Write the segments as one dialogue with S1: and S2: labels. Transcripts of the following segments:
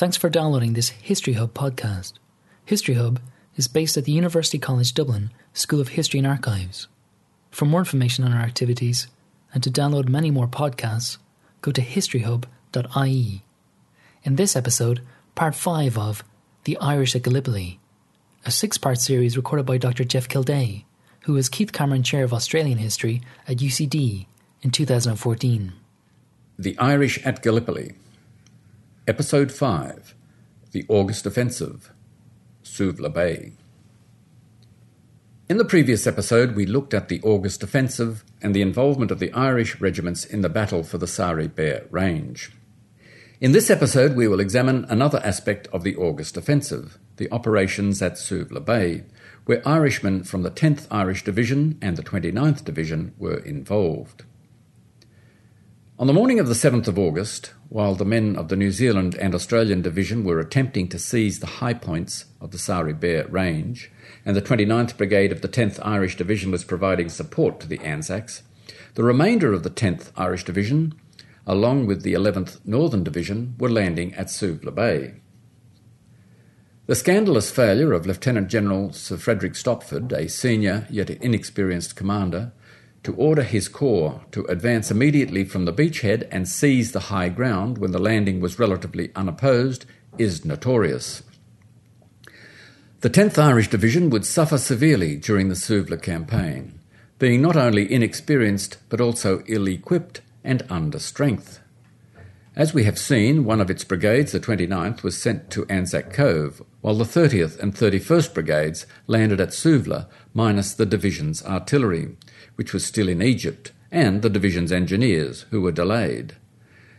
S1: Thanks for downloading this History Hub podcast. History Hub is based at the University College Dublin School of History and Archives. For more information on our activities and to download many more podcasts, go to historyhub.ie. In this episode, part 5 of The Irish at Gallipoli, a six part series recorded by Dr. Jeff Kildea, who was Keith Cameron Chair of Australian History at UCD in 2014.
S2: The Irish at Gallipoli. Episode 5 The August Offensive, Suvla Bay. In the previous episode, we looked at the August Offensive and the involvement of the Irish regiments in the battle for the Sari Bair Range. In this episode, we will examine another aspect of the August Offensive, the operations at Suvla Bay, where Irishmen from the 10th Irish Division and the 29th Division were involved. On the morning of the 7th of August, while the men of the New Zealand and Australian Division were attempting to seize the high points of the Sari Bair Range, and the 29th Brigade of the 10th Irish Division was providing support to the Anzacs, the remainder of the 10th Irish Division, along with the 11th Northern Division, were landing at Suvla Bay. The scandalous failure of Lieutenant General Sir Frederick Stopford, a senior yet inexperienced commander, to order his corps to advance immediately from the beachhead and seize the high ground when the landing was relatively unopposed is notorious. The 10th Irish Division would suffer severely during the Suvla campaign, being not only inexperienced but also ill equipped and under strength. As we have seen, one of its brigades, the 29th, was sent to Anzac Cove, while the 30th and 31st Brigades landed at Suvla minus the division's artillery, which was still in Egypt, and the division's engineers, who were delayed.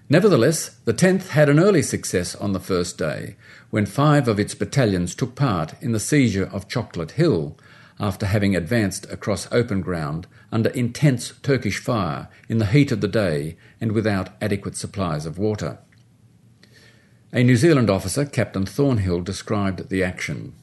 S2: Nevertheless, the 10th had an early success on the first day, when five of its battalions took part in the seizure of Chocolate Hill, after having advanced across open ground under intense Turkish fire in the heat of the day and without adequate supplies of water. A New Zealand officer, Captain Thornhill, described the action.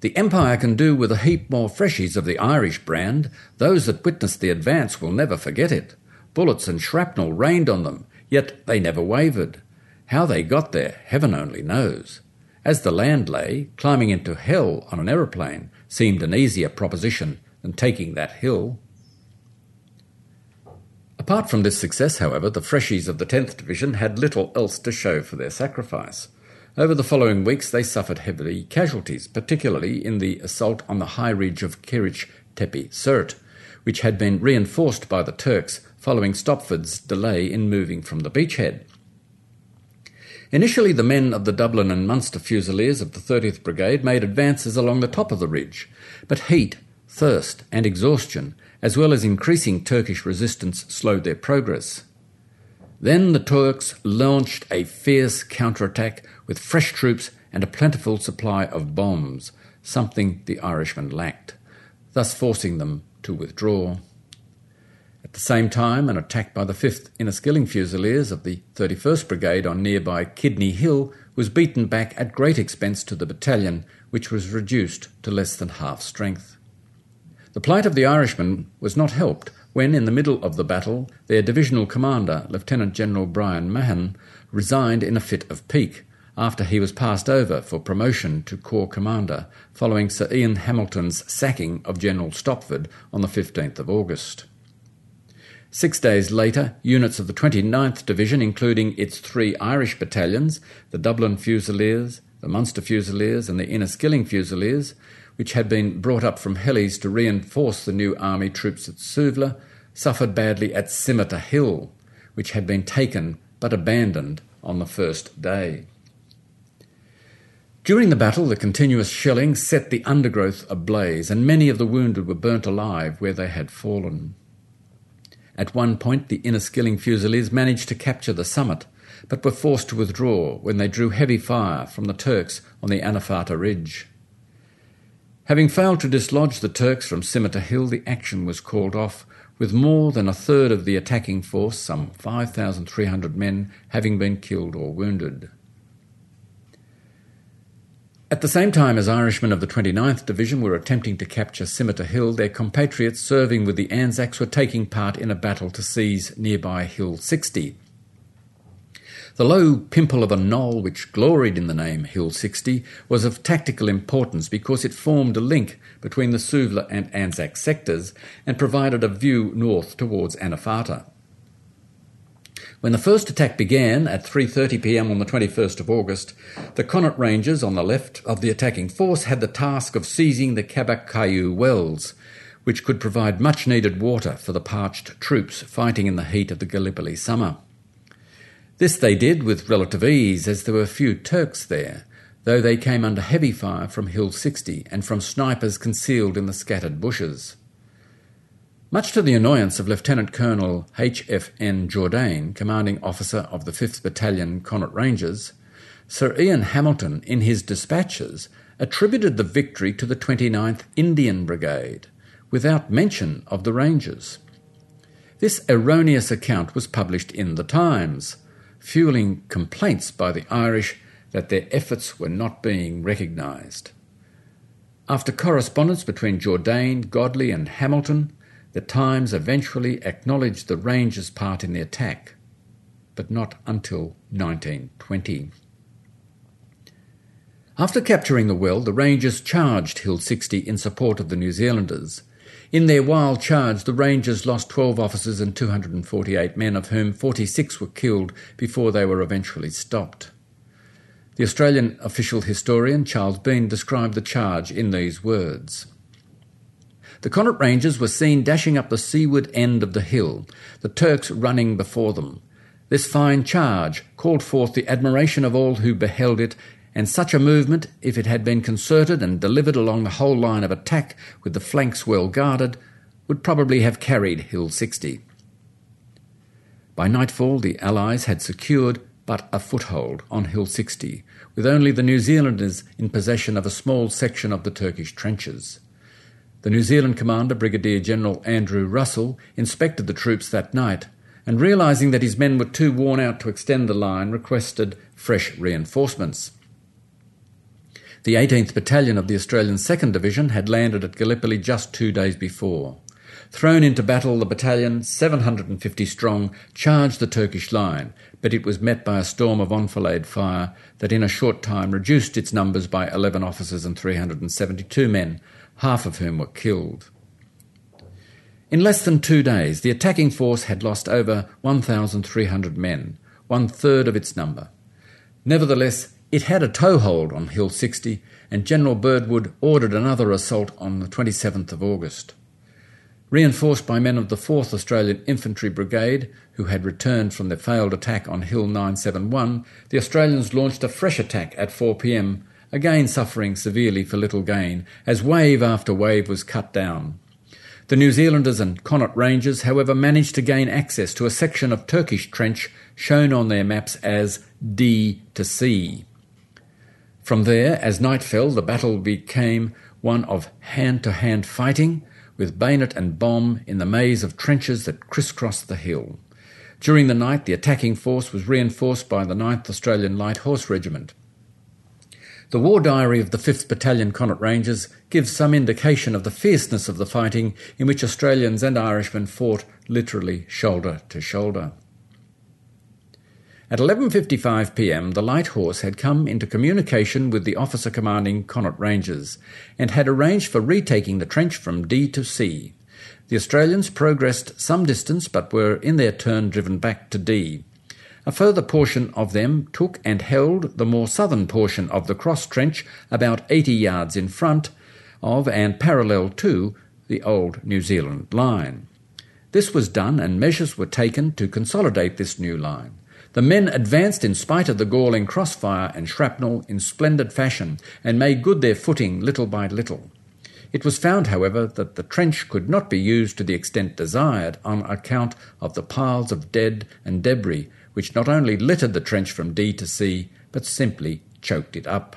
S2: The Empire can do with a heap more freshies of the Irish brand. Those that witnessed the advance will never forget it. Bullets and shrapnel rained on them, yet they never wavered. How they got there, heaven only knows. As the land lay, climbing into hell on an aeroplane seemed an easier proposition than taking that hill. Apart from this success, however, the Freshies of the 10th Division had little else to show for their sacrifice. Over the following weeks, they suffered heavy casualties, particularly in the assault on the high ridge of Kiretch Tepe Sirt, which had been reinforced by the Turks following Stopford's delay in moving from the beachhead. Initially, the men of the Dublin and Munster Fusiliers of the 30th Brigade made advances along the top of the ridge, but heat, thirst, and exhaustion, as well as increasing Turkish resistance, slowed their progress. Then the Turks launched a fierce counterattack with fresh troops and a plentiful supply of bombs, something the Irishmen lacked, thus forcing them to withdraw. At the same time, an attack by the 5th Inniskilling Fusiliers of the 31st Brigade on nearby Kidney Hill was beaten back at great expense to the battalion, which was reduced to less than half strength. The plight of the Irishmen was not helped when, in the middle of the battle, their divisional commander, Lieutenant General Bryan Mahon, resigned in a fit of pique after he was passed over for promotion to Corps Commander following Sir Ian Hamilton's sacking of General Stopford on the 15th of August. Six days later, units of the 29th Division, including its three Irish battalions, the Dublin Fusiliers, the Munster Fusiliers, and the Inniskilling Fusiliers, which had been brought up from Helles to reinforce the new army troops at Suvla, suffered badly at Scimitar Hill, which had been taken but abandoned on the first day. During the battle, the continuous shelling set the undergrowth ablaze, and many of the wounded were burnt alive where they had fallen. At one point, the Inniskilling Fusiliers managed to capture the summit, but were forced to withdraw when they drew heavy fire from the Turks on the Anafarta Ridge. Having failed to dislodge the Turks from Scimitar Hill, the action was called off, with more than a third of the attacking force, some 5,300 men, having been killed or wounded. At the same time as Irishmen of the 29th Division were attempting to capture Scimitar Hill, their compatriots serving with the Anzacs were taking part in a battle to seize nearby Hill 60. The low pimple of a knoll which gloried in the name Hill 60 was of tactical importance because it formed a link between the Suvla and Anzac sectors and provided a view north towards Anafarta. When the first attack began at 3:30 p.m. on the 21st of August, the Connaught Rangers on the left of the attacking force had the task of seizing the Kabak Kuyu wells, which could provide much needed water for the parched troops fighting in the heat of the Gallipoli summer. This they did with relative ease, as there were few Turks there, though they came under heavy fire from Hill 60 and from snipers concealed in the scattered bushes. Much to the annoyance of Lieutenant Colonel H.F.N. Jourdain, commanding officer of the 5th Battalion Connaught Rangers, Sir Ian Hamilton, in his dispatches, attributed the victory to the 29th Indian Brigade, without mention of the Rangers. This erroneous account was published in the Times, fueling complaints by the Irish that their efforts were not being recognised. After correspondence between Jourdain, Godley, and Hamilton, the Times eventually acknowledged the Rangers' part in the attack, but not until 1920. After capturing the well, the Rangers charged Hill 60 in support of the New Zealanders. In their wild charge, the Rangers lost 12 officers and 248 men, of whom 46 were killed before they were eventually stopped. The Australian official historian Charles Bean described the charge in these words. The Connaught Rangers were seen dashing up the seaward end of the hill, the Turks running before them. This fine charge called forth the admiration of all who beheld it, and such a movement, if it had been concerted and delivered along the whole line of attack with the flanks well guarded, would probably have carried Hill 60. By nightfall, the Allies had secured but a foothold on Hill 60, with only the New Zealanders in possession of a small section of the Turkish trenches. The New Zealand commander, Brigadier General Andrew Russell, inspected the troops that night and, realising that his men were too worn out to extend the line, requested fresh reinforcements. The 18th Battalion of the Australian 2nd Division had landed at Gallipoli just two days before. Thrown into battle, the battalion, 750 strong, charged the Turkish line, but it was met by a storm of enfilade fire that in a short time reduced its numbers by 11 officers and 372 men, half of whom were killed. In less than two days, the attacking force had lost over 1,300 men, one third of its number. Nevertheless, it had a toehold on Hill 60, and General Birdwood ordered another assault on the 27th of August. Reinforced by men of the 4th Australian Infantry Brigade, who had returned from their failed attack on Hill 971, the Australians launched a fresh attack at 4 pm again suffering severely for little gain, as wave after wave was cut down. The New Zealanders and Connaught Rangers, however, managed to gain access to a section of Turkish trench shown on their maps as D to C. From there, as night fell, the battle became one of hand to hand fighting, with bayonet and bomb in the maze of trenches that crisscrossed the hill. During the night, the attacking force was reinforced by the 9th Australian Light Horse Regiment. The war diary of the 5th Battalion Connaught Rangers gives some indication of the fierceness of the fighting in which Australians and Irishmen fought literally shoulder to shoulder. At 11:55 p.m., the light horse had come into communication with the officer commanding Connaught Rangers and had arranged for retaking the trench from D to C. The Australians progressed some distance but were in their turn driven back to D. A further portion of them took and held the more southern portion of the cross trench about 80 yards in front of and parallel to the old New Zealand line. This was done and measures were taken to consolidate this new line. The men advanced in spite of the galling crossfire and shrapnel in splendid fashion and made good their footing little by little. It was found, however, that the trench could not be used to the extent desired on account of the piles of dead and debris which not only littered the trench from D to C, but simply choked it up.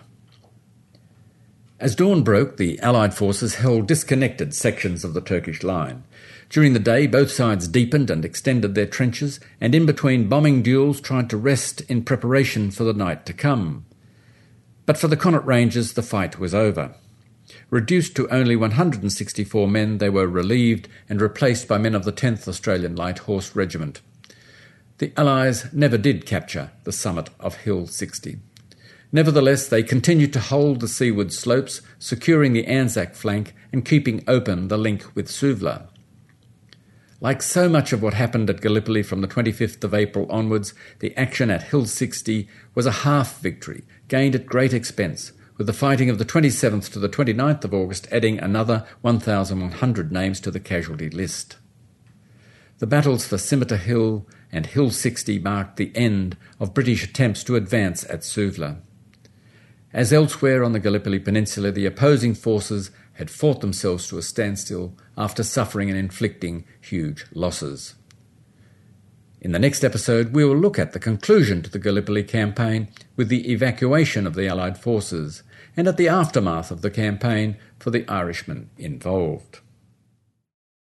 S2: As dawn broke, the Allied forces held disconnected sections of the Turkish line. During the day, both sides deepened and extended their trenches, and in between bombing duels tried to rest in preparation for the night to come. But for the Connaught Rangers, the fight was over. Reduced to only 164 men, they were relieved and replaced by men of the 10th Australian Light Horse Regiment. The Allies never did capture the summit of Hill 60. Nevertheless, they continued to hold the seaward slopes, securing the Anzac flank and keeping open the link with Suvla. Like so much of what happened at Gallipoli from the 25th of April onwards, the action at Hill 60 was a half victory, gained at great expense, with the fighting of the 27th to the 29th of August adding another 1,100 names to the casualty list. The battles for Scimitar Hill and Hill 60 marked the end of British attempts to advance at Suvla. As elsewhere on the Gallipoli Peninsula, the opposing forces had fought themselves to a standstill after suffering and inflicting huge losses. In the next episode, we will look at the conclusion to the Gallipoli campaign with the evacuation of the Allied forces and at the aftermath of the campaign for the Irishmen involved.